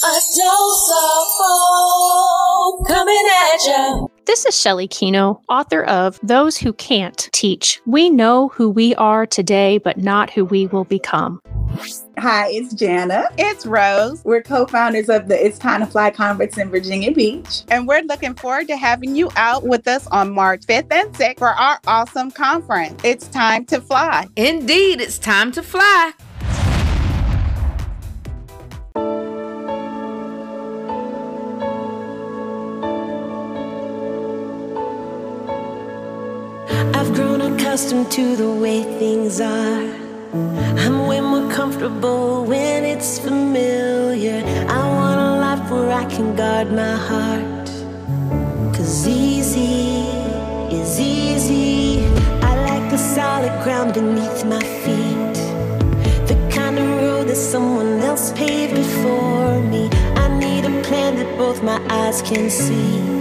A dose of hope coming at you. This is Shelley Kenow, author of Those Who Can't Teach. We know who we are today, but not who we will become. Hi, it's Jana. It's Rose. We're co founders of the It's Time to Fly conference in Virginia Beach. And we're looking forward to having you out with us on March 5th and 6th for our awesome conference. It's time to fly. Indeed, it's time to fly. Accustomed to the way things are. I'm way more comfortable when it's familiar. I want a life where I can guard my heart. Cause easy is easy. I like the solid ground beneath my feet. The kind of road that someone else paved before me. I need a plan that both my eyes can see.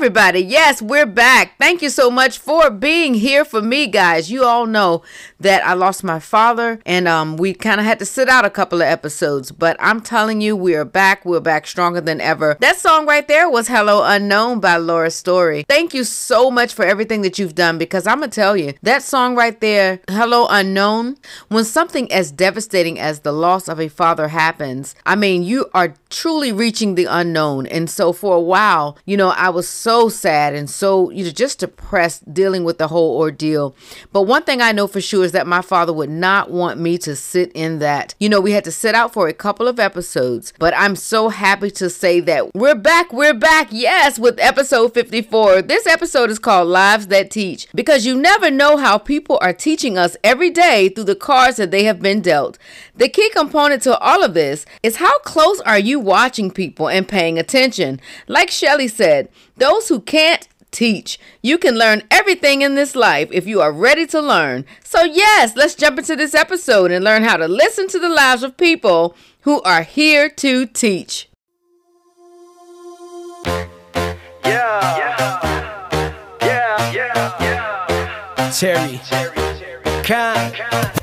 Everybody. Yes, we're back. Thank you so much for being here for me, guys. You all know that I lost my father and um, we kind of had to sit out a couple of episodes, but I'm telling you, we are back. We're back stronger than ever. That song right there was Hello Unknown by Laura Story. Thank you so much for everything that you've done because I'm going to tell you that song right there, Hello Unknown, when something as devastating as the loss of a father happens, I mean, you are truly reaching the unknown. And so for a while, you know, I was so sad and so, you know, just depressed dealing with the whole ordeal. But one thing I know for sure is that my father would not want me to sit in that. You know, we had to sit out for a couple of episodes, but I'm so happy to say that we're back. We're back. Yes, with episode 54. This episode is called Lives That Teach because you never know how people are teaching us every day through the cards that they have been dealt. The key component to all of this is how close are you watching people and paying attention? Like Shelley said, those who can't teach. You can learn everything in this life if you are ready to learn. So, yes, let's jump into this episode and learn how to listen to the lives of people who are here to teach. Yeah. Yeah. Yeah. Yeah. Terry. Con. True.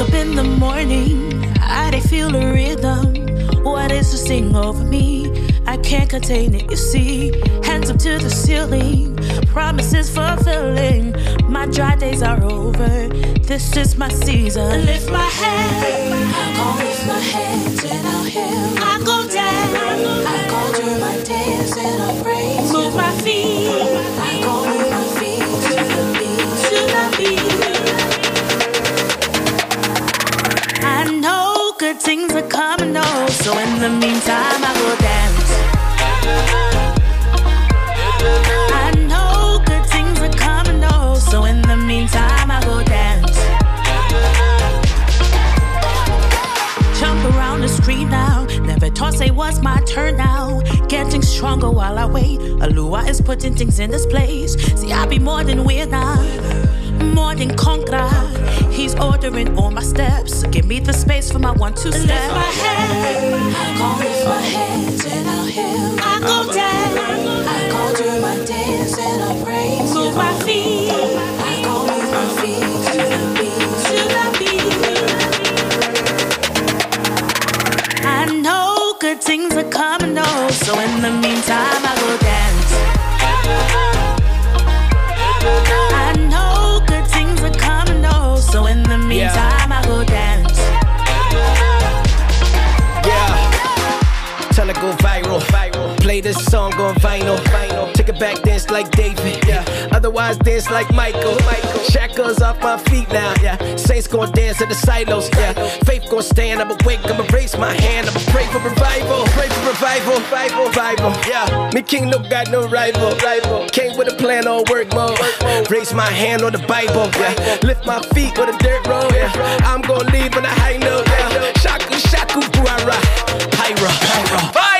Up in the morning, I dey feel a rhythm. What is this thing over me? I can't contain it, you see. Hands up to the ceiling, promises fulfilling. My dry days are over, this is my season. Lift my head, I go lift my hands and I'll heal. I go down, I go do my days and I'll praise. Move my feet, good things are coming, oh, so in the meantime, I go dance. I know good things are coming, oh, so in the meantime, I go dance. Jump around the street now, never thought say was my turn now. Getting stronger while I wait. Alua is putting things in this place. See, I'll be more than winner more than. He's ordering all my steps. Give me the space for my one two step. Lift my head, I go lift my hands and I'll heal. I go down, I go do my dance and I'll praise. Move my feet, I go move my feet to the beat, to the beat. I know good things are coming, oh, so in the meantime I Play this song on vinyl. vinyl. Take it back, dance like David. Yeah. Otherwise, dance like Michael. Michael. Shackles off my feet now. Yeah. Saints gonna dance at the silos. Yeah. Faith gonna stand. I'ma wake. I'ma raise my hand. I'ma pray for revival. Pray for revival. Revival. Revival. Yeah. Me king no got no rival. Rival. Came with a plan on work mode. Raise my hand on the Bible. Yeah. Lift my feet with the dirt road. Yeah. I'm gonna leave on a high note. Yeah. Shaku shaku buara. Pyra. Pyra. Fire.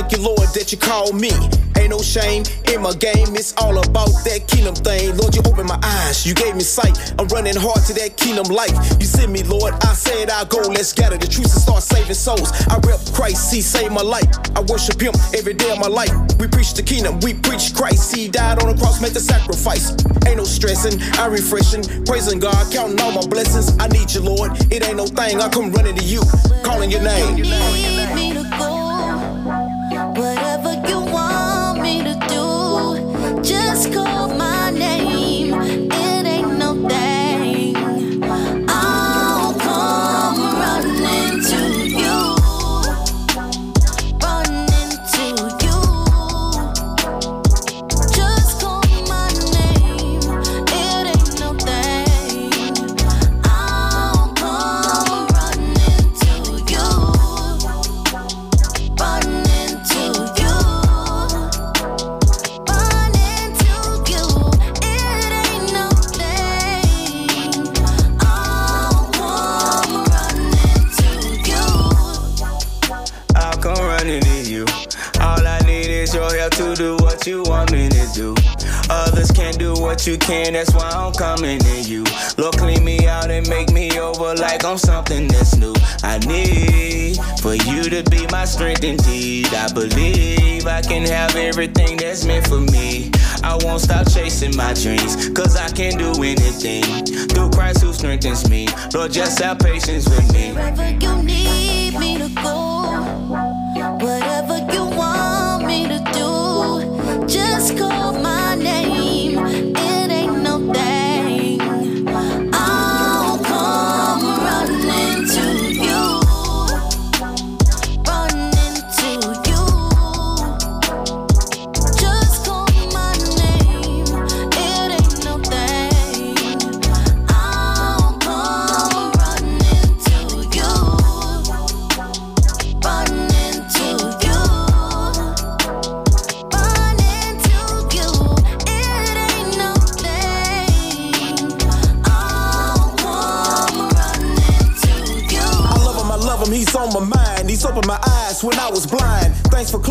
Thank you, Lord, that you called me. Ain't no shame in my game, it's all about that kingdom thing. Lord, you opened my eyes, you gave me sight. I'm running hard to that kingdom life. You send me, Lord, I said I'll go. Let's gather the truth and start saving souls. I rep Christ, He saved my life. I worship Him every day of my life. We preach the kingdom, we preach Christ. He died on the cross, made the sacrifice. Ain't no stressing, I refreshing, praising God, counting all my blessings. I need you, Lord. It ain't no thing, I come running to you, calling your name. Can, that's why I'm coming to you. Lord, clean me out and make me over like I'm something that's new. I need for you to be my strength indeed. I believe I can have everything that's meant for me. I won't stop chasing my dreams, cause I can do anything through Christ who strengthens me. Lord, just have patience with me. Wherever you need me to go, whatever you want me to do,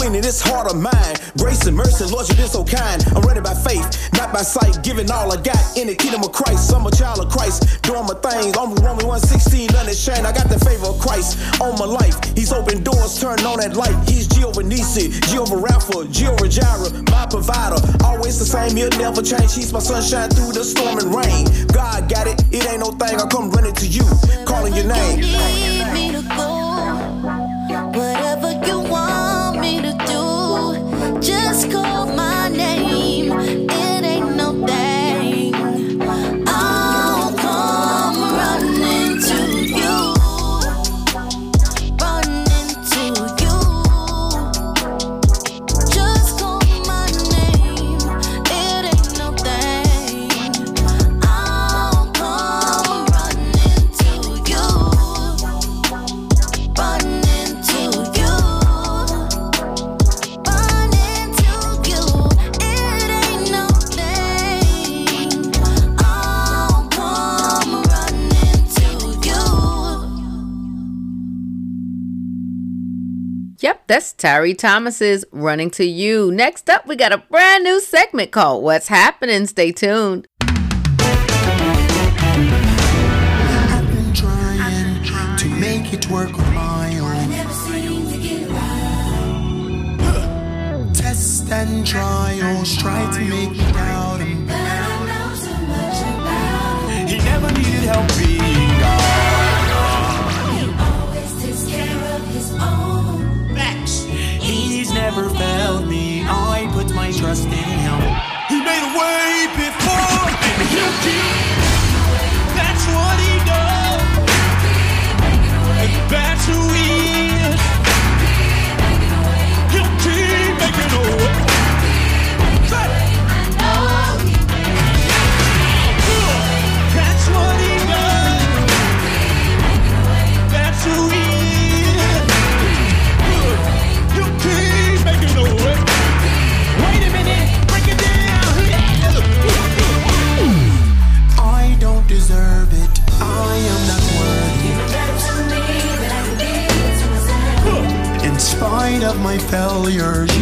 cleaning this heart of mine. Grace and mercy, Lord, you've been so kind. I'm ready by faith, not by sight. Giving all I got in the kingdom of Christ. I'm a child of Christ, doing my thing. I'm Roman 116, unashamed. I got the favor of Christ on my life. He's opened doors, turned on that light. He's Jehovah Nissi, Jehovah Rapha, Jehovah Jireh, my provider. Always the same, he'll never change. He's my sunshine through the storm and rain. God got it, it ain't no thing. I come running to you, calling your name. That's Tyree Thomas's Running to You. Next up, we got a brand new segment called What's Happening. Stay tuned. I've been trying to make it work on my own. Tests and trials try to make me doubt him. He never needed help My failures.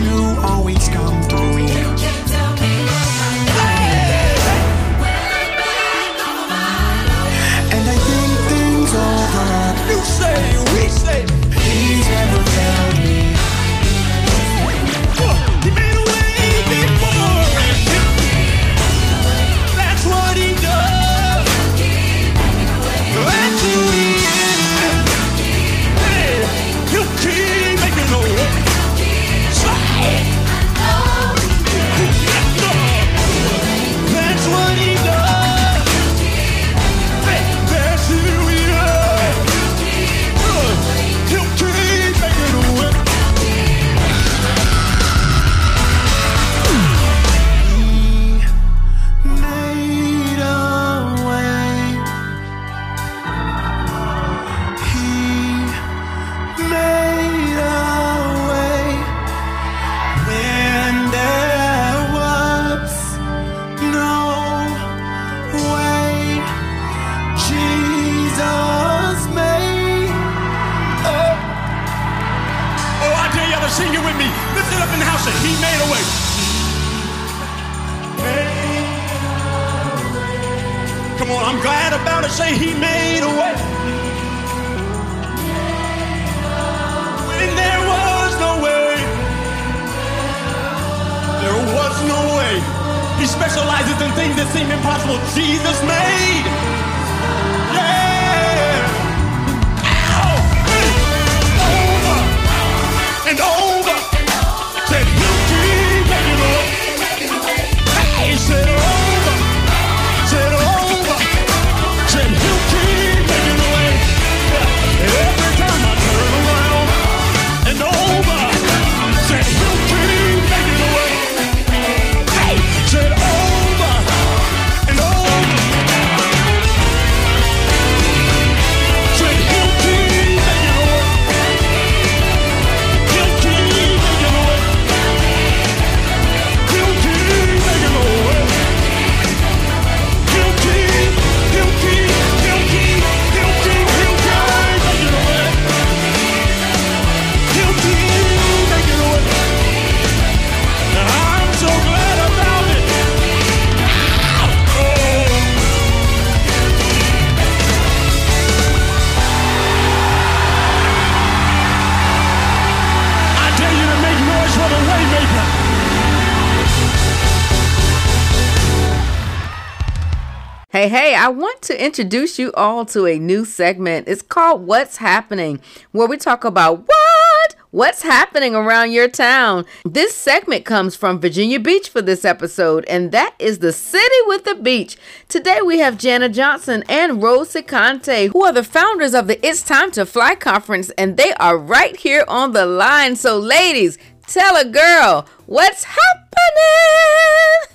Hey, hey, I want to introduce you all to a new segment. It's called What's Happening, where we talk about what? What's happening around your town? This segment comes from Virginia Beach for this episode, and that is the city with the beach. Today we have Jana Johnson and Rose Sicante, who are the founders of the It's Time to Fly conference, and they are right here on the line. So, ladies, tell a girl what's happening.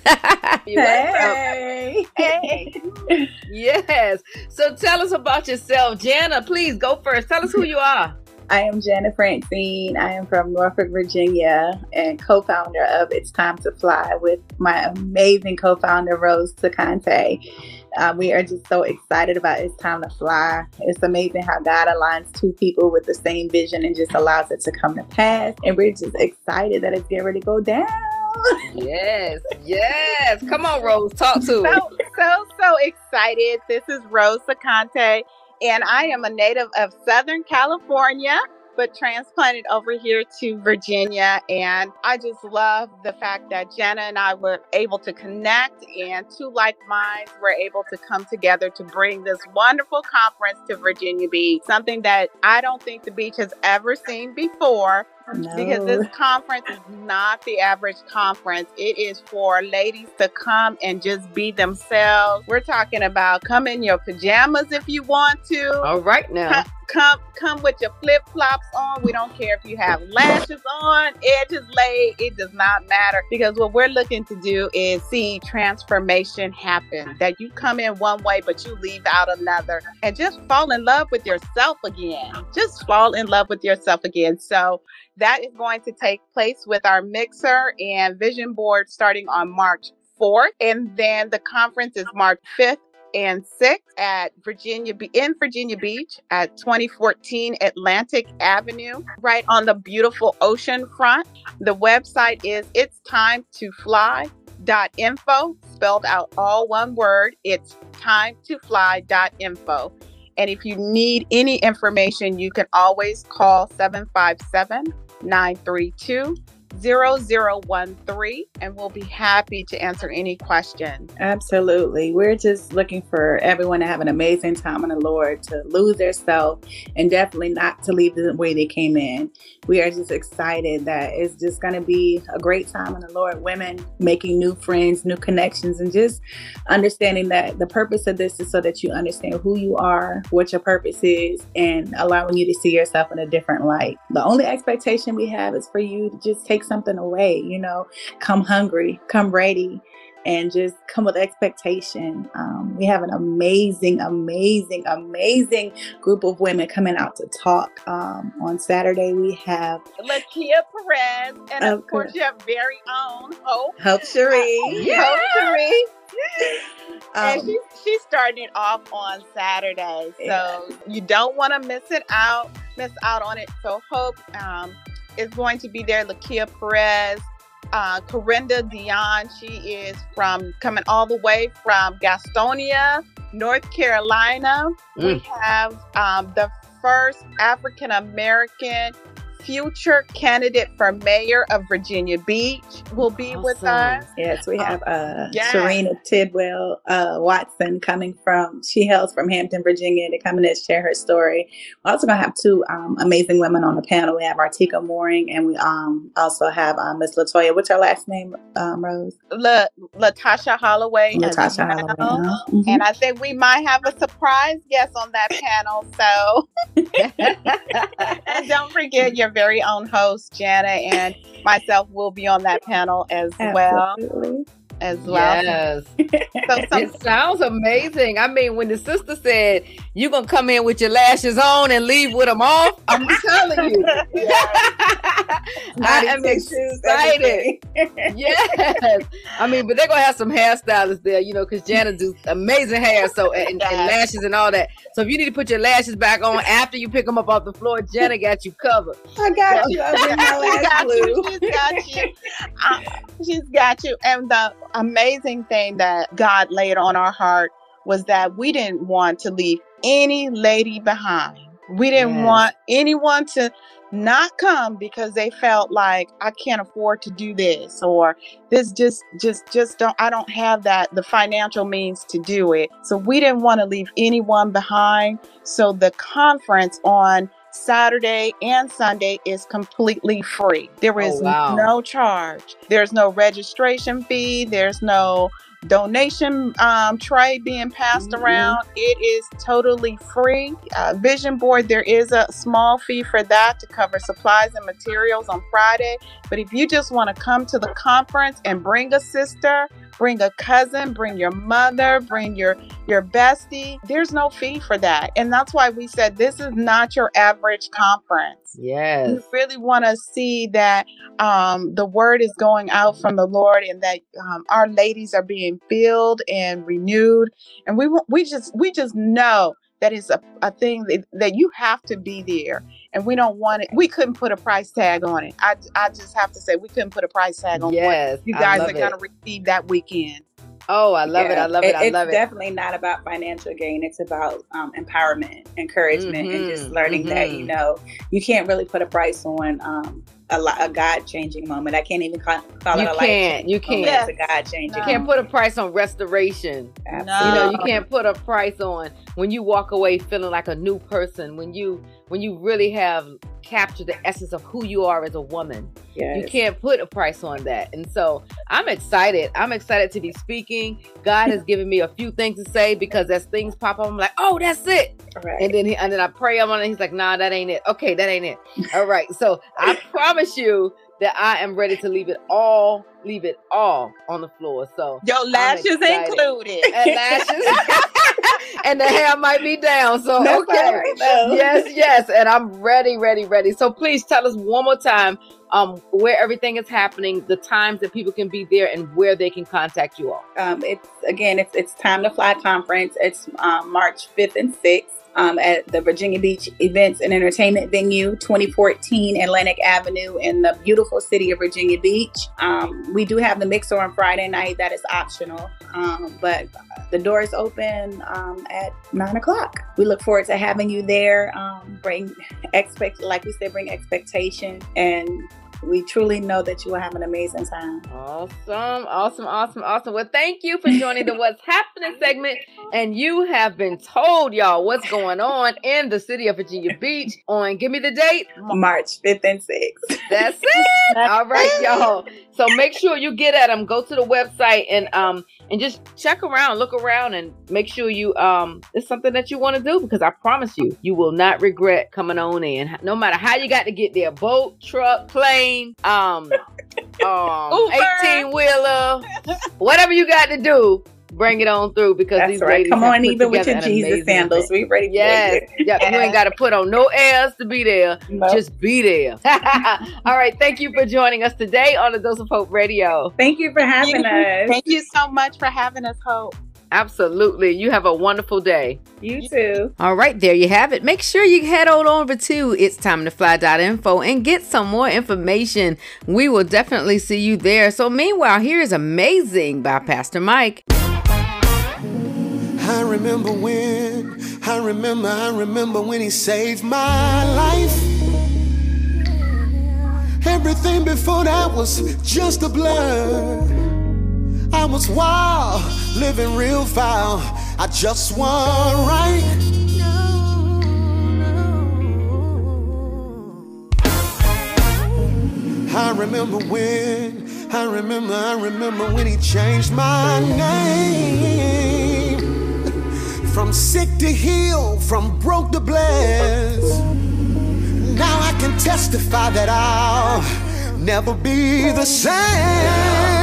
Hey. Hey. yes. So tell us about yourself. Jana, please go first. Tell us who you are. I am Janet Francine. I am from Norfolk, Virginia, and co-founder of It's Time to Fly with my amazing co-founder Rose Sacante. Uh, we are just so excited about It's Time to Fly. It's amazing how God aligns two people with the same vision and just allows it to come to pass. And we're just excited that it's getting ready to go down. Yes. Yes. Come on, Rose. Talk to so, it. so, so excited. This is Rose Sacante, and I am a native of Southern California, but transplanted over here to Virginia. And I just love the fact that Jenna and I were able to connect, and two like minds were able to come together to bring this wonderful conference to Virginia Beach, something that I don't think the beach has ever seen before because this conference is not the average conference. It is for ladies to come and just be themselves. We're talking about come in your pajamas if you want to. All right now. Come, come, come with your flip flops on. We don't care if you have lashes on, edges laid. It does not matter because what we're looking to do is see transformation happen. That you come in one way, but you leave out another, and just fall in love with yourself again. Just fall in love with yourself again. So that is going to take place with our mixer and vision board starting on March 4th. And then the conference is March 5th and 6th at Virginia in Virginia Beach at 2014 Atlantic Avenue, right on the beautiful ocean front. The website is it's time to fly dot info spelled out all one word it's time to fly dot info and if you need any information you can always call 757 932 0013 and we'll be happy to answer any questions. Absolutely. We're just looking for everyone to have an amazing time in the Lord, to lose their self, and definitely not to leave the way they came in. We are just excited that it's just going to be a great time in the Lord. Women making new friends, new connections, and just understanding that the purpose of this is so that you understand who you are, what your purpose is, and allowing you to see yourself in a different light. The only expectation we have is for you to just take something away, you know, come hungry, come ready, and just come with expectation. Um, we have an amazing, amazing, amazing group of women coming out to talk. Um, on Saturday, we have Lakia Perez, and of Of course, course. your very own Hope. Hope Cherie. Hope Cherie. and Um, she, she's starting it off on Saturday. So Yeah. you don't want to miss it out, miss out on it. So Hope um, is going to be there. Lakia Perez, uh, Corinda Dion. She is from coming all the way from Gastonia, North Carolina. We Mm. have um, the first African American future candidate for mayor of Virginia Beach will be with us. Yes, we have uh, yes. Serena Tidwell uh, Watson coming from, she hails from Hampton, Virginia, to come in and share her story. We're also going to have two um, amazing women on the panel. We have Artika Mooring and we um, also have uh, Miss Latoya. What's her last name, um, Rose? La- Latasha Holloway. Latasha well. Holloway. Mhm. And I think we might have a surprise guest on that panel. So, and don't forget your very own host, Jana, and myself will be on that panel as well. As well. Yes. So, some, It sounds amazing. I mean, when the sister said you're gonna come in with your lashes on and leave with them off, I'm telling you, I am excited. yes. I mean, but they're gonna have some hairstylists there, you know, because Jana do amazing hair, so and, and lashes and all that. So if you need to put your lashes back on after you pick them up off the floor, Jana got you covered. I got you. I bring my last got you. She's got you. Uh, she's got you. And the amazing thing that God laid on our heart was that we didn't want to leave any lady behind. We didn't Yes. want anyone to not come because they felt like I can't afford to do this or this just just just don't I don't have that the financial means to do it. So we didn't want to leave anyone behind. So the conference on Saturday and Sunday is completely free. There is Oh, wow. no charge. There's no registration fee. There's no donation um, tray being passed Mhm. around. It is totally free. Uh, Vision Board, there is a small fee for that to cover supplies and materials on Friday. But if you just want to come to the conference and bring a sister, bring a cousin, bring your mother, bring your your bestie, there's no fee for that. And that's why we said this is not your average conference. Yes. We really want to see that um, the word is going out from the Lord, and that um, our ladies are being filled and renewed. And we we just we just know that it's a, a thing that, that you have to be there, and we don't want it. We couldn't put a price tag on it. I I just have to say we couldn't put a price tag on Yes. what you guys are going to receive that weekend. Oh, I love it. I love it. I it's love it. definitely not about financial gain. It's about um, empowerment, encouragement, and just Mhm, learning that you mhm. know you can't really put a price on um, a, li- a God changing moment. I can't even call, call You it a life can't. You can't. moment. It's a God changing. You can't put a price on restoration. You know, you can't put a price on when you walk away feeling like a new person. When you when you really have captured the essence of who you are as a woman. Yes. You can't put a price on that. And so I'm excited. I'm excited to be speaking. God has given me a few things to say because as things pop up, I'm like, oh, that's it. Right. And then he, and then I pray on it. He's like, nah, that ain't it. Okay, that ain't it. All right. So I promise you that I am ready to leave it all, leave it all on the floor. So Your lashes included. and lashes. and the hair might be down. So No okay. fire, no. Yes, yes. And I'm ready, ready, ready. So please tell us one more time um where everything is happening, the times that people can be there and where they can contact you all. um, it's again, it's it's time to fly conference. It's um, March fifth and sixth. Um, at the Virginia Beach Events and Entertainment Venue, 2014 Atlantic Avenue in the beautiful city of Virginia Beach. Um, we do have the mixer on Friday night that is optional, um, but the doors open um, at nine o'clock. We look forward to having you there. Um, bring expect, like we said, bring expectation, and we truly know that you will have an amazing time. Awesome, awesome, awesome, awesome. Well, thank you for joining the What's Happening segment. And you have been told, y'all, what's going on in the city of Virginia Beach on give me the date. March 5th and 6th. That's it. All right, y'all. So make sure you get at them. Go to the website and um and just check around, look around, and make sure you um it's something that you want to do because I promise you, you will not regret coming on in. No matter how you got to get there, boat, truck, plane, um, um, eighteen wheeler, whatever you got to do. Bring it on through because That's these right. ladies Come have on, put even with together your Jesus sandals. event. We ready Yes, you. yep. You ain't got to put on no airs to be there. Nope. Just be there. All right. Thank you for joining us today on the Dose of Hope Radio. Thank you for having us. Thank you so much for having us, Hope. Absolutely. You have a wonderful day. You too. All right, there you have it. Make sure you head on over to it's time to fly.info and get some more information. We will definitely see you there. So, meanwhile, here is Amazing by Pastor Mike. I remember when, I remember, I remember when he saved my life. Everything before that was just a blur. I was wild, living real foul. I just want right. I remember when, I remember, I remember when he changed my name. From sick to heal, from broke to blessed. Now I can testify that I'll never be the same.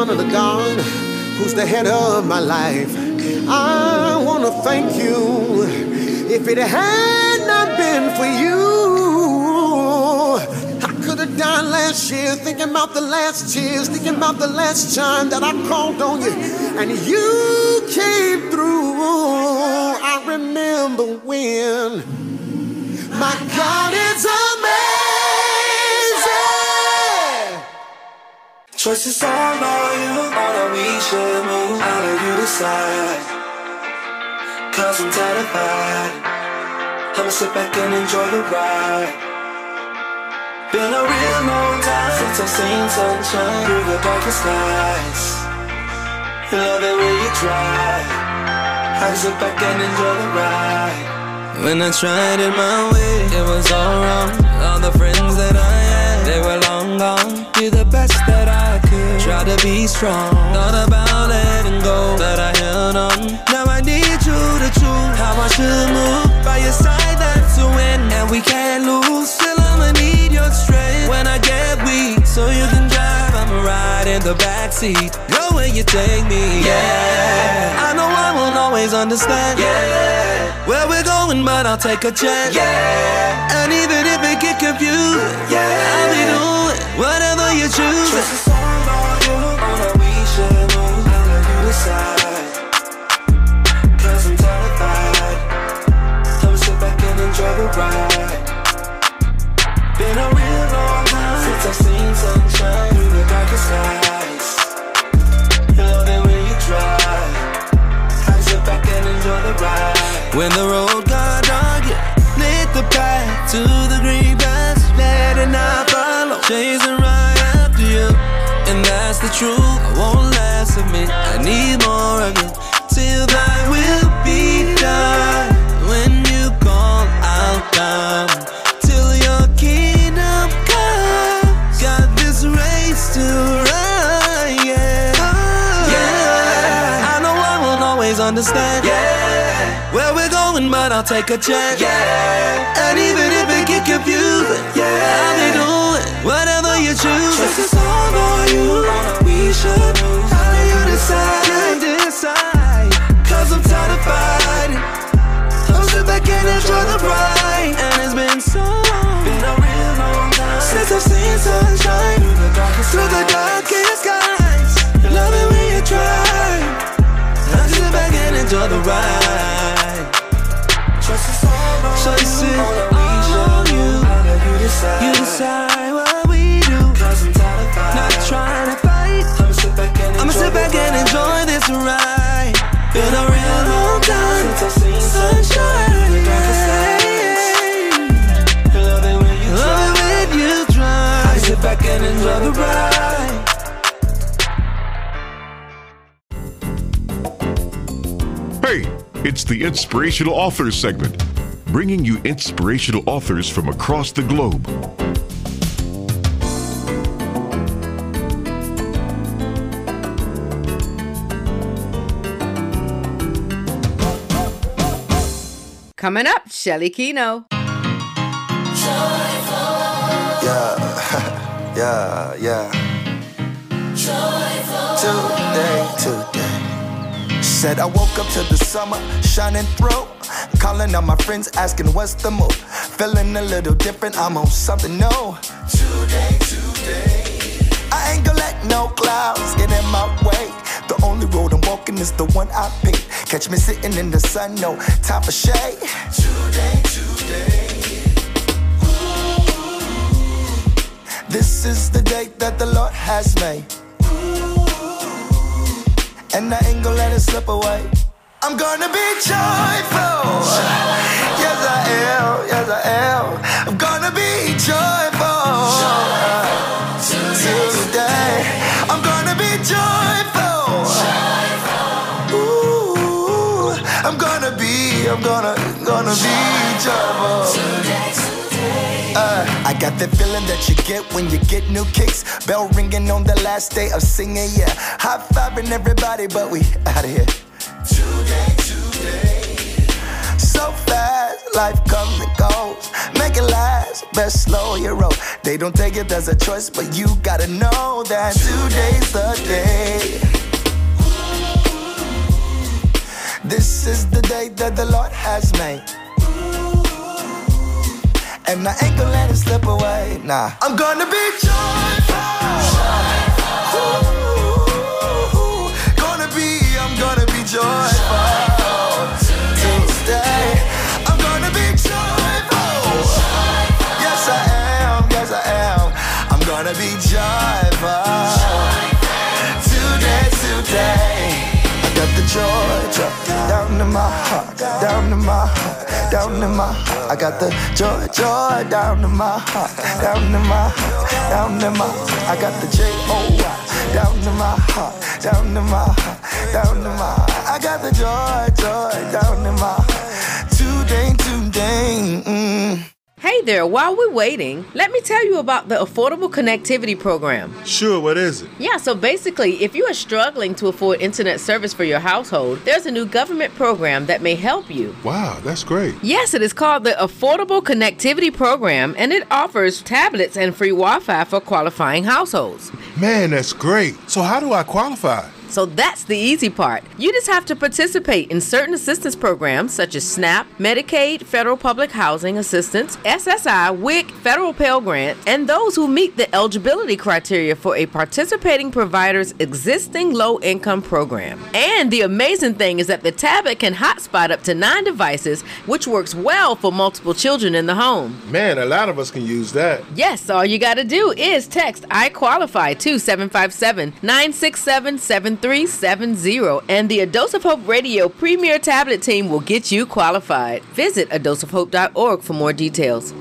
Giving honor to God, who's the head of my life. I want to thank you. If it had not been for you, I could have died last year thinking about the last tears, thinking about the last time that I called on you, and you came through. I remember when my God is amazing. Choices all on you, all that we should move. I'll let you decide. Cause I'm terrified. I'ma sit back and enjoy the ride. Been a real long time since I've seen sunshine through the darkest nights. Love it when you try. I sit back and enjoy the ride. When I tried it my way, it was all wrong. All the friends that I had, they were long gone. Did the best that I try to be strong. Thought about letting go, but I held on. Now I need you to choose how I should move. By your side, that's a win, and we can't lose. Still, I'ma need your strength when I get weak, so you can drive. I'ma ride in the backseat. Go where you take me, yeah. I know I won't always understand, yeah. Where we're going, but I'll take a chance, yeah. And even if it get confused, yeah, I'll be doing whatever you choose. Understand. Yeah, where we're going, but I'll take a chance. Yeah, and even if it get confusing, yeah, I'll be doing whatever you choose. Trust is all on you. We should. How do you decide? Can't decide. Cause I'm tired of fighting. I'll sit back and enjoy the ride. And it's been so long. Been a real long time. Since I've seen sunshine. Through the darkest, through the darkest skies. Love it when you try. I'll sit back and enjoy the ride. Trust is all on So you all you. How do you decide? You decide what we do. Cause I'm tired of fighting. Not trying to fight. I'ma sit back and I'ma enjoy sit back and enjoy this ride. Been a real long time. Since I've seen Sunshine. through the darkest skies. Love it when you Love it when you I sit back and enjoy the ride. It's the Inspirational Authors segment, bringing you inspirational authors from across the globe. Coming up, Shelley Kenow. Yeah, yeah, yeah. Today, today. Said I woke up to the summer shining through. Calling on my friends, asking what's the move. Feeling a little different, I'm on something new. Today, today. I ain't gonna let no clouds get in my way. The only road I'm walking is the one I pick. Catch me sitting in the sun, no time for shade. Today, today. Ooh. This is the day that the Lord has made. And I ain't gonna let it slip away. I'm gonna be joyful. Yes, I am. Yes, I am. I'm gonna be joyful. Today. I'm gonna be joyful. Ooh, I'm gonna be, I'm gonna, gonna be joyful. Uh, I got that feeling that you get when you get new kicks. Bell ringing on the last day of singing, yeah. High fiving everybody, but we out of here. Today, today. So fast, life comes and goes. Make it last, best slow your roll. They don't take it as a choice, but you gotta know that today's the day. This is the day that the Lord has made. And I ain't gonna let it slip away. Nah. I'm gonna be joyful. Ooh, gonna be, I'm gonna be joyful. Tuesday. I'm gonna be joyful. Yes, I am. Yes, I am. I'm gonna be joyful. Today, today. Joy down in my heart, down in my heart, down in my heart. I got the joy, joy down in my heart, down in my heart, down in my. I got the J O Y down in my heart, down in my heart, down in my. I got the joy, joy down in my heart. Today, today. Mm. Hey there, while we're waiting, let me tell you about the Affordable Connectivity Program. Sure, what is it? Yeah, so basically, if you are struggling to afford internet service for your household, there's a new government program that may help you. Wow, that's great. Yes, it is called the Affordable Connectivity Program, and it offers tablets and free Wi Fi for qualifying households. Man, that's great. So, how do I qualify? So that's the easy part. You just have to participate in certain assistance programs such as SNAP, Medicaid, Federal Public Housing Assistance, SSI, WIC, Federal Pell Grant, and those who meet the eligibility criteria for a participating provider's existing low income program. And the amazing thing is that the tablet can hotspot up to nine devices, which works well for multiple children in the home. Man, a lot of us can use that. Yes, all you got to do is text I qualify to 757 967 7370, and the A Dose of Hope Radio Premier Tablet team will get you qualified. Visit adoseofhope.org for more details.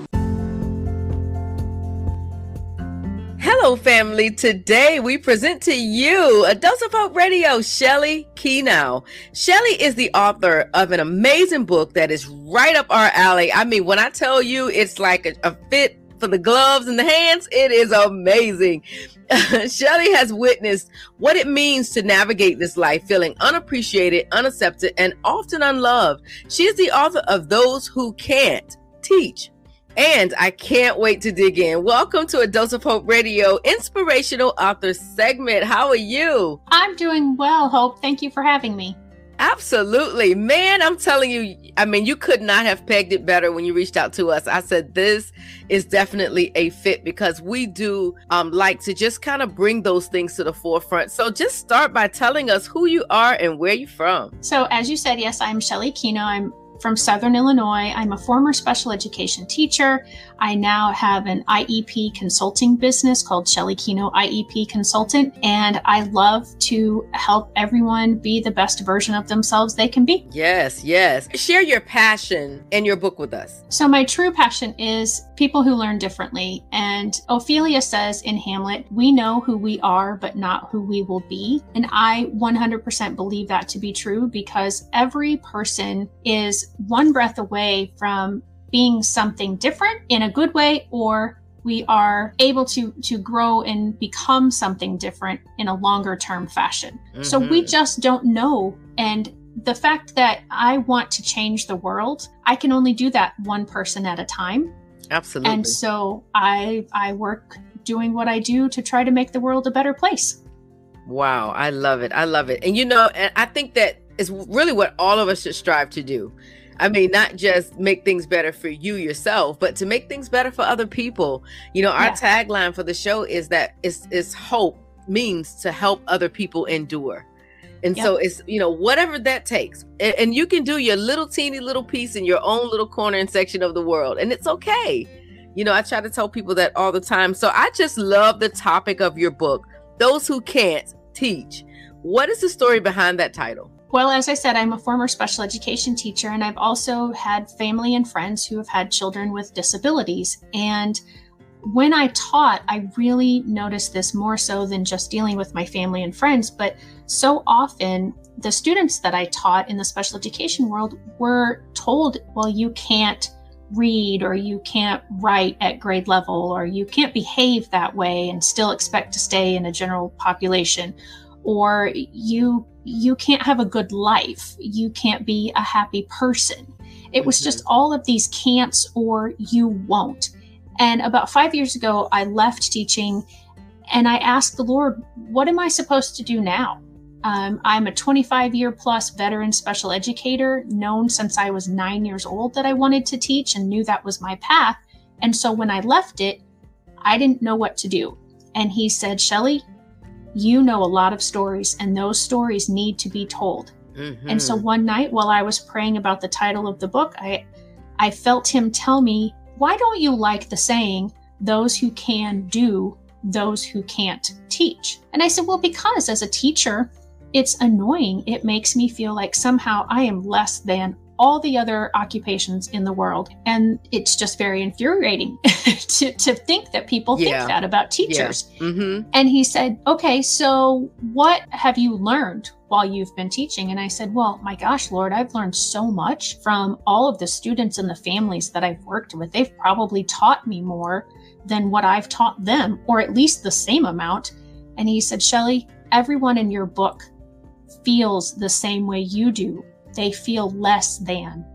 Hello, family. Today we present to you a Dose of Hope Radio, Shelley Kenow. Shelley is the author of an amazing book that is right up our alley. I mean, when I tell you it's like a, a fit for the gloves and the hands, it is amazing. Shelley has witnessed what it means to navigate this life feeling unappreciated, unaccepted, and often unloved. She is the author of Those Who Can't Teach. And I can't wait to dig in. Welcome to a Dose of Hope Radio inspirational author segment. How are you? I'm doing well, Hope. Thank you for having me. Absolutely. Man, I'm telling you, I mean, you could not have pegged it better when you reached out to us. I said, this is definitely a fit because we do um, like to just kind of bring those things to the forefront. So just start by telling us who you are and where you're from. So, as you said, yes, I'm Shelley Kenow. I'm from Southern Illinois. I'm a former special education teacher. I now have an IEP consulting business called Shelley Kenow IEP Consultant, and I love to help everyone be the best version of themselves they can be. Yes, yes. Share your passion and your book with us. So, my true passion is people who learn differently. And Ophelia says in Hamlet, We know who we are, but not who we will be. And I 100% believe that to be true because every person is one breath away from being something different in a good way or we are able to to grow and become something different in a longer term fashion. Mm-hmm. So we just don't know and the fact that I want to change the world, I can only do that one person at a time. Absolutely. And so I I work doing what I do to try to make the world a better place. Wow, I love it. I love it. And you know, and I think that is really what all of us should strive to do. I mean, not just make things better for you yourself, but to make things better for other people. You know, our yeah. tagline for the show is that it's, it's hope means to help other people endure. And yep. so it's, you know, whatever that takes. And, and, you can do your little teeny little piece in your own little corner and section of the world. And it's okay. You know, I try to tell people that all the time. So I just love the topic of your book, Those Who Can't Teach. What is the story behind that title? Well, as I said, I'm a former special education teacher, and I've also had family and friends who have had children with disabilities. And when I taught, I really noticed this more so than just dealing with my family and friends. But so often, the students that I taught in the special education world were told, well, you can't read or you can't write at grade level or you can't behave that way and still expect to stay in a general population or you you can't have a good life. You can't be a happy person. It was just mm-hmm. all of these can'ts or you won't. And about five years ago i left teaching and i asked the lord what am i supposed to do now? Um, i'm a 25 year plus veteran special educator known since i was nine years old that i wanted to teach and knew that was my path. And so when i left it i didn't know what to do. And he said shelley you know a lot of stories, and those stories need to be told. Mm-hmm. And so one night while I was praying about the title of the book, I I felt him tell me, "Why don't you like the saying, those who can do, those who can't teach?" And I said, "Well, because as a teacher, it's annoying. It makes me feel like somehow I am less than all the other occupations in the world. And it's just very infuriating to, to think that people yeah. think that about teachers. Yeah. Mm-hmm. And he said, Okay, so what have you learned while you've been teaching? And I said, Well, my gosh, Lord, I've learned so much from all of the students and the families that I've worked with. They've probably taught me more than what I've taught them, or at least the same amount. And he said, Shelley, everyone in your book feels the same way you do they feel less than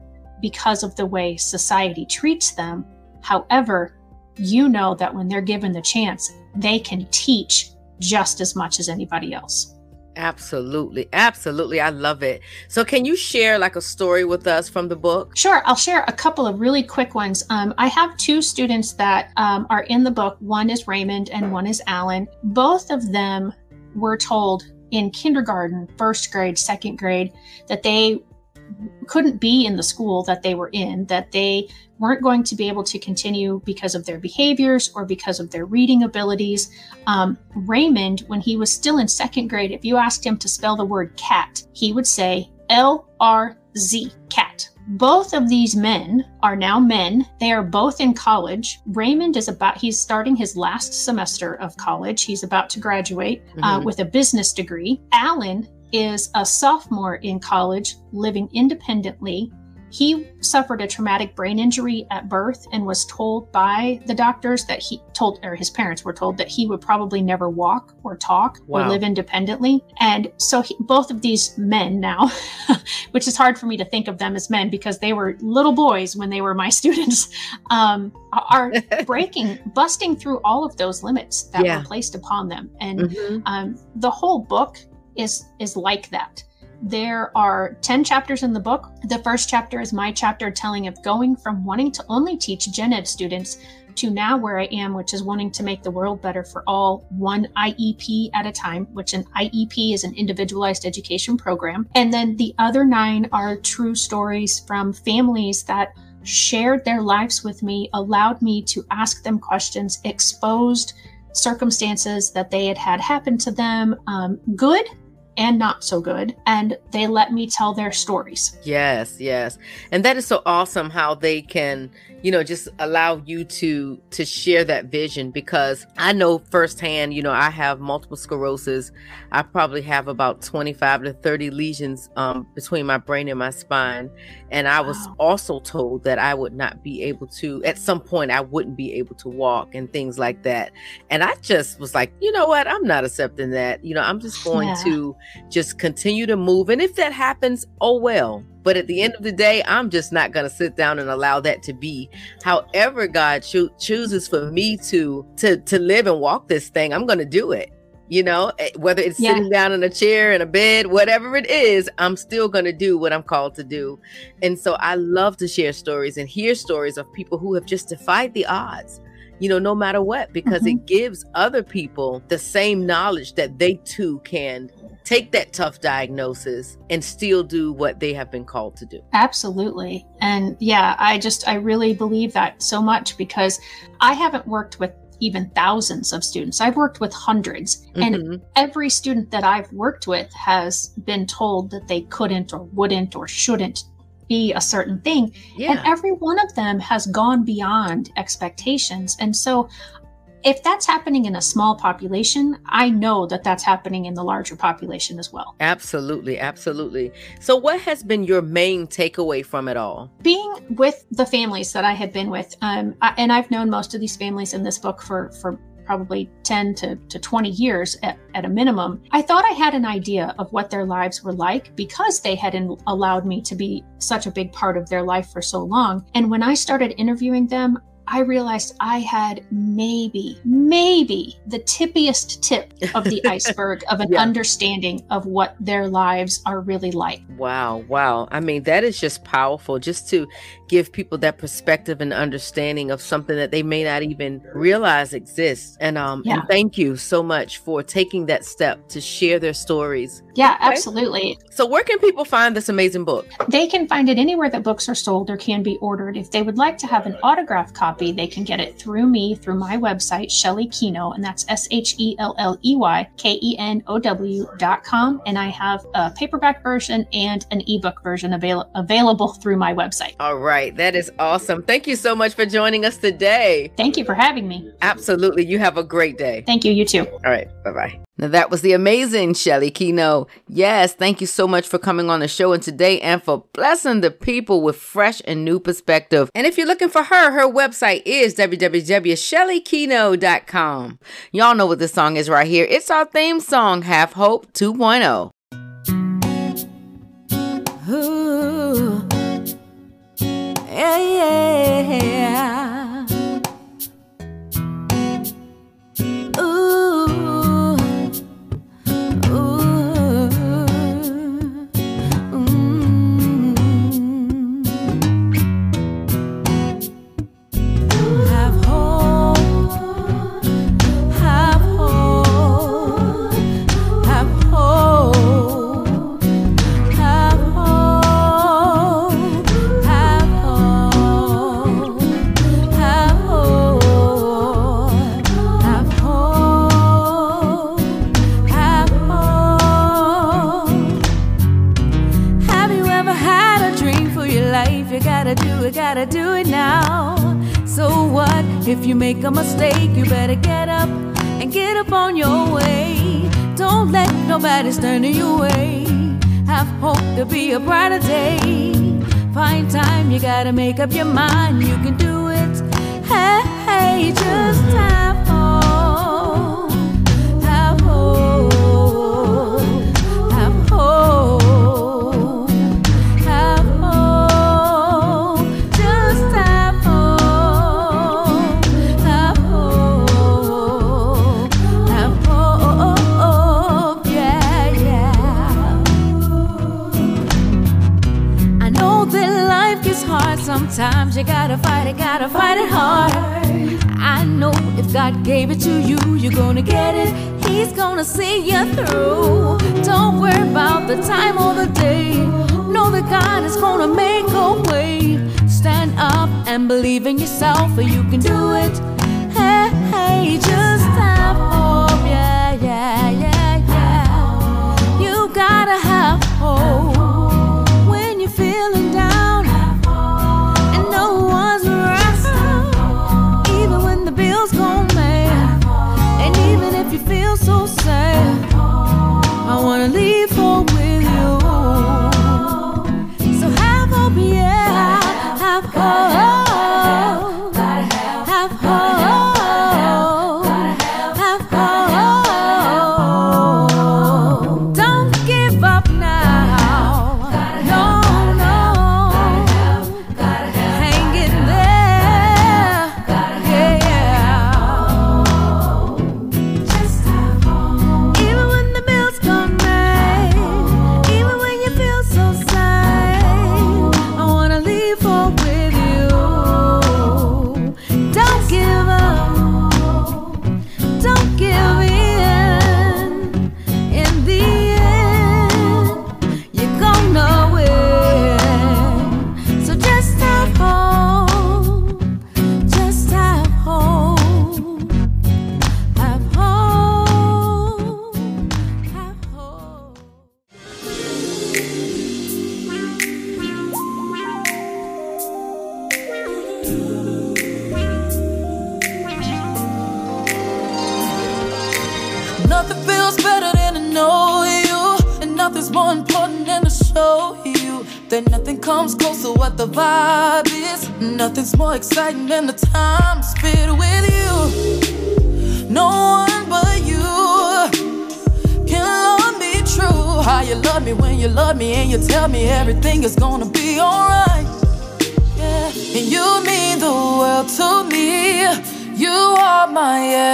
because of the way society treats them. However, you know that when they're given the chance, they can teach just as much as anybody else. Absolutely. Absolutely. I love it. So, can you share like a story with us from the book? Sure. I'll share a couple of really quick ones. Um, I have two students that um, are in the book. One is Raymond and one is Alan. Both of them were told in kindergarten, first grade, second grade, that they couldn't be in the school that they were in, that they weren't going to be able to continue because of their behaviors or because of their reading abilities. Um, Raymond, when he was still in second grade, if you asked him to spell the word cat, he would say L R Z, cat. Both of these men are now men. They are both in college. Raymond is about, he's starting his last semester of college. He's about to graduate uh, mm-hmm. uh, with a business degree. Alan is a sophomore in college living independently. He suffered a traumatic brain injury at birth and was told by the doctors that he told, or his parents were told that he would probably never walk or talk or live independently. And so he, both of these men now, which is hard for me to think of them as men because they were little boys when they were my students, um, are breaking, busting through all of those limits that Yeah. were placed upon them. And Mhm. um, the whole book is is like that. There are 10 chapters in the book. The first chapter is my chapter telling of going from wanting to only teach gen ed students to now where I am, which is wanting to make the world better for all, one IEP at a time, which an IEP is an individualized education program. And then the other nine are true stories from families that shared their lives with me, allowed me to ask them questions, exposed circumstances that they had had happen to them, um, good and not so good. And they let me tell their stories. Yes, yes. And that is so awesome how they can, you know, just allow you to to share that vision because I know firsthand, you know, I have multiple sclerosis. I probably have about 25 to 30 lesions um between my brain and my spine, and I was also told that I would not be able to at some point I wouldn't be able to walk and things like that. And I just was like, you know what? I'm not accepting that. You know, I'm just going Yeah. to just continue to move. And if that happens, oh well. But at the end of the day, I'm just not going to sit down and allow that to be. However, God choo- chooses for me to to to live and walk this thing, I'm going to do it. You know, eh, whether it's Yeah. sitting down in a chair, in a bed, whatever it is, I'm still going to do what I'm called to do. And so I love to share stories and hear stories of people who have just defied the odds, you know, no matter what, because it gives other people the same knowledge that they too can take that tough diagnosis and still do what they have been called to do. Absolutely. And yeah, I just, I really believe that so much because I haven't worked with even thousands of students. I've worked with 100s And Mhm. every student that I've worked with has been told that they couldn't or wouldn't or shouldn't be a certain thing. And every one of them has gone beyond expectations. And so if that's happening in a small population, I know that that's happening in the larger population as well. Absolutely, absolutely. So, what has been your main takeaway from it all? being with the families that I had been with, um, I, and I've known most of these families in this book for for probably 10 to, to 20 years at, at a minimum, I thought I had an idea of what their lives were like because they had in, allowed me to be such a big part of their life for so long. And when I started interviewing them, I realized I had maybe, maybe the tippiest tip of the iceberg of an Yeah. understanding of what their lives are really like. Wow, wow. I mean, that is just powerful just to give people that perspective and understanding of something that they may not even realize exists. And um Yeah. and thank you so much for taking that step to share their stories. Yeah, absolutely. So where can people find this amazing book? They can find it anywhere that books are sold or can be ordered. If they would like to have an autographed copy, they can get it through me through my website, Shelley Kenow, and that's S H E L L E Y K E N O W dot com. And I have a paperback version and an ebook version avail- available through my website. All right, that is awesome. Thank you so much for joining us today. Thank you for having me. Absolutely. You have a great day. Thank you, you too. All right, bye bye. Now that was the amazing Shelley Kenow. Yes, thank you so much for coming on the show and today and for blessing the people with fresh and new perspective. And if you're looking for her, her website is www.shelleykenow.com. Y'all know what this song is right here. It's our theme song, Half Hope oh. 2.0. Ooh. Yeah, yeah. Stand in your way. Have hope to be a brighter day. find time, you gotta make up your mind. You can do it. Hey, hey, just have God gave it to you, you're gonna get it. He's gonna see you through. Don't worry about the time or the day. Know that God is gonna make a way. Stand up and believe in yourself, or you can do it. Hey, hey, just have hope. Yeah, yeah, yeah, yeah. You gotta have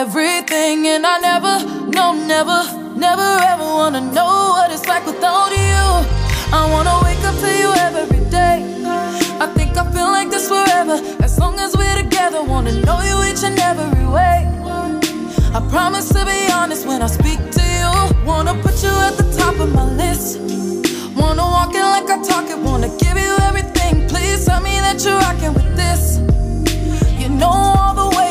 everything, and I never, no, never, never ever wanna know what it's like without you. I wanna wake up to you every day. I think I feel like this forever, as long as we're together. Wanna know you each and every way. I promise to be honest when I speak to you. Wanna put you at the top of my list. Wanna walk it like I talk it, wanna give you everything. Please tell me that you're rocking with this. You know all the ways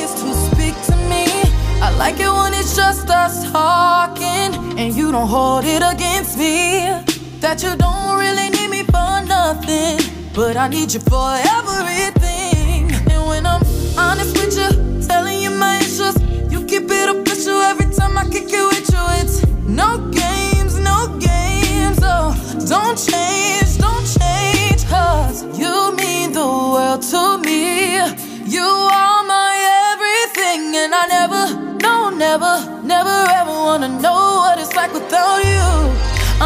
like it when it's just us talking, and you don't hold it against me. That you don't really need me for nothing, but I need you for everything. And when I'm honest with you, telling you my issues, you keep it official every time I kick it with you. It's no games, no games. Oh, don't change, don't change, cause you mean the world to me. You are never, never ever wanna know what it's like without you.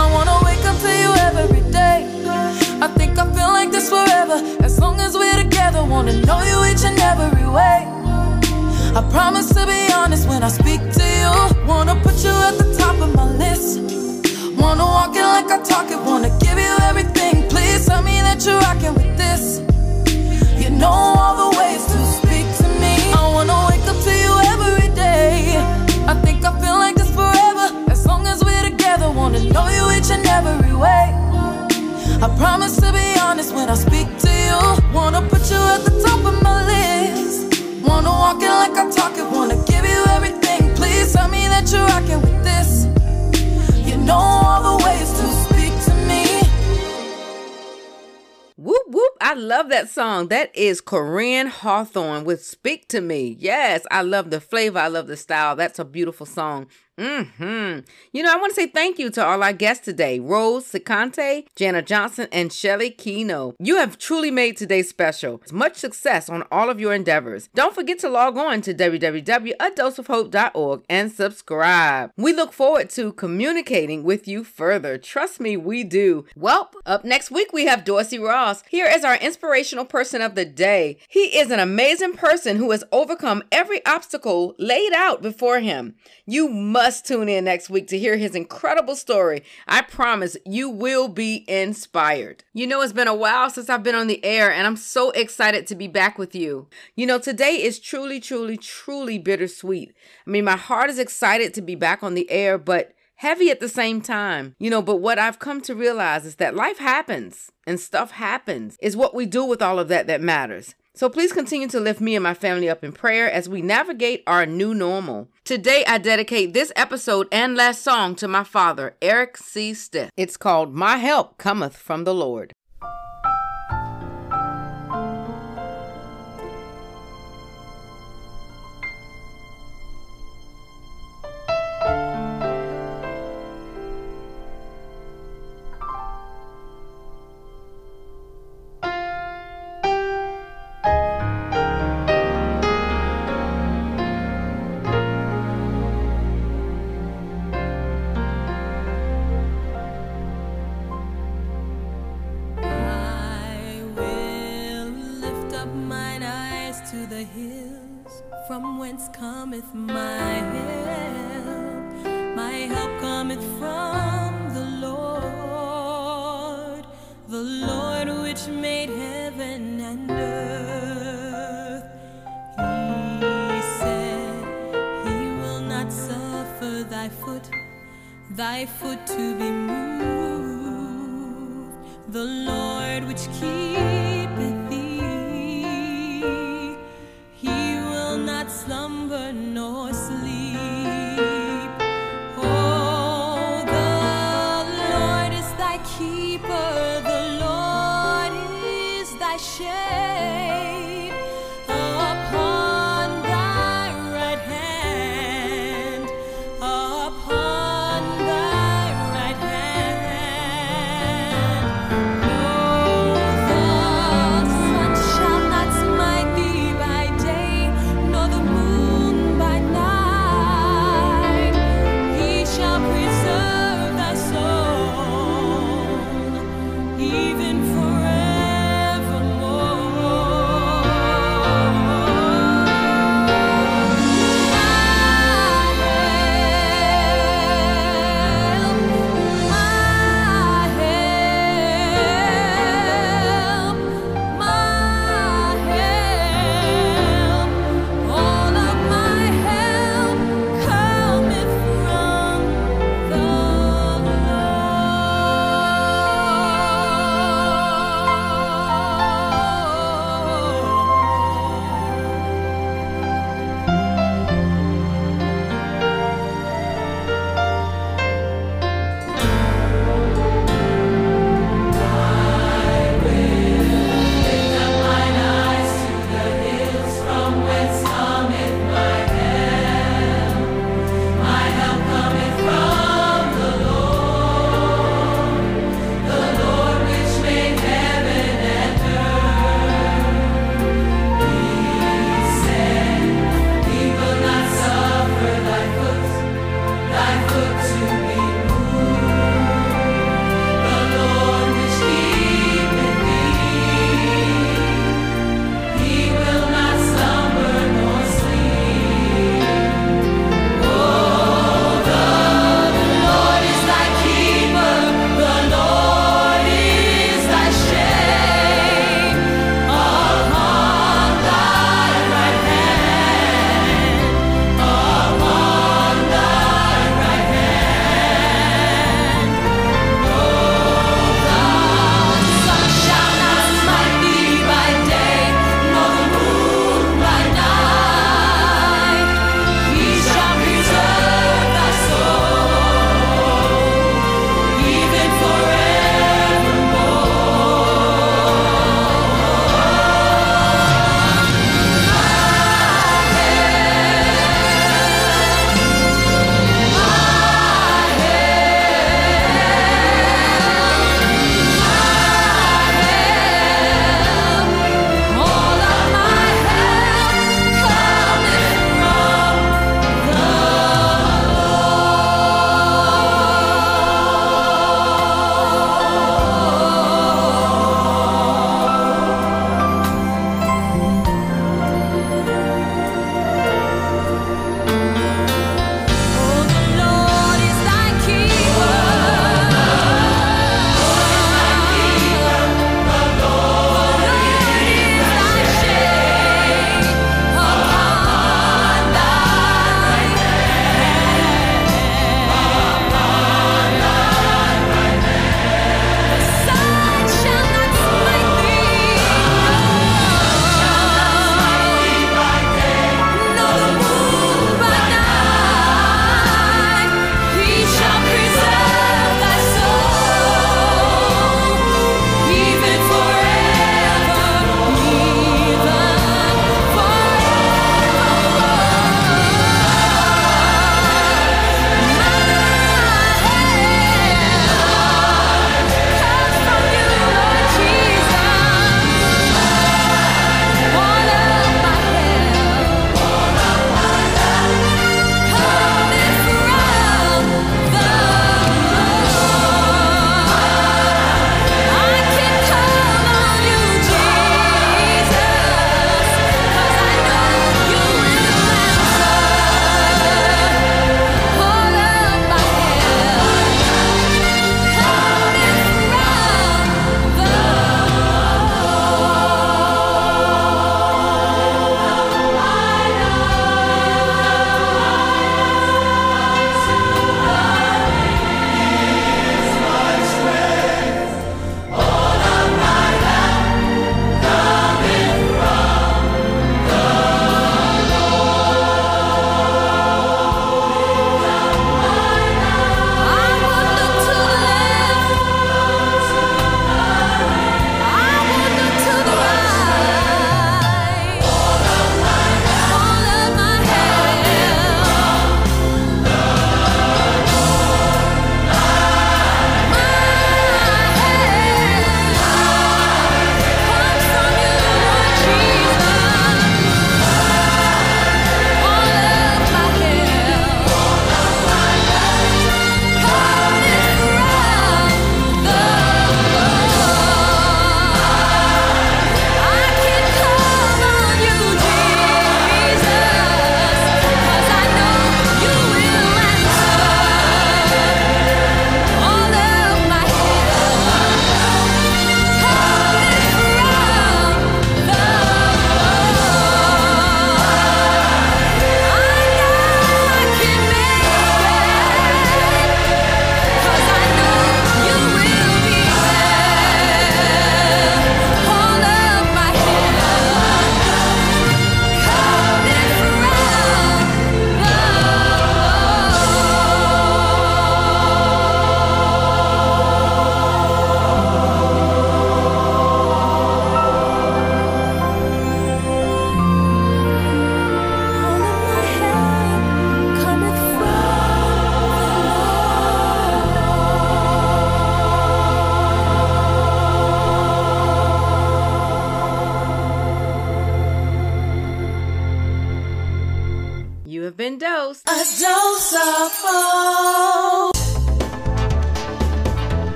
I wanna wake up to you every day. I think I feel like this forever, as long as we're together. Wanna know you each and every way. I promise to be honest when I speak to you. Wanna put you at the top of my list. Wanna walk it like I talk it, wanna give you everything. Please tell me that you're rocking with this. You know all the ways to Wanna you each and every way. I promise to be honest when I speak to you. Wanna put you at the top of my list. Wanna walk it like I talk it, wanna give you everything. Please tell me that you're rocking with this. You know all the ways to speak to me. Whoop whoop. I love that song. That is Corinne Hawthorne with Speak to Me. Yes, I love the flavor. I love the style. That's a beautiful song. Hmm. You know, I want to say thank you to all our guests today: Rose Sicante, Jana Johnson, and Shelley Kenow. You have truly made today special. Much success on all of your endeavors. Don't forget to log on to www.adoseofhope.org and subscribe. We look forward to communicating with you further. Trust me, we do. Well, up next week we have Dorsey Ross Here is our inspirational person of the day. He is an amazing person who has overcome every obstacle laid out before him. You must tune in next week to hear his incredible story. I promise you will be inspired. You know, it's been a while since I've been on the air, and I'm so excited to be back with you. You know, today is truly, truly, truly bittersweet. I mean, my heart is excited to be back on the air, but heavy at the same time. You know, but what I've come to realize is that life happens and stuff happens. Is what we do with all of that that matters. So please continue to lift me and my family up in prayer as we navigate our new normal. Today, I dedicate this episode and last song to my father, Eric C. Stiff. It's called My Help Cometh from the Lord. Hills, from whence cometh my help. My help cometh from the Lord, the Lord which made heaven and earth. He said, He will not suffer thy foot, thy foot to be moved. The Lord which keepeth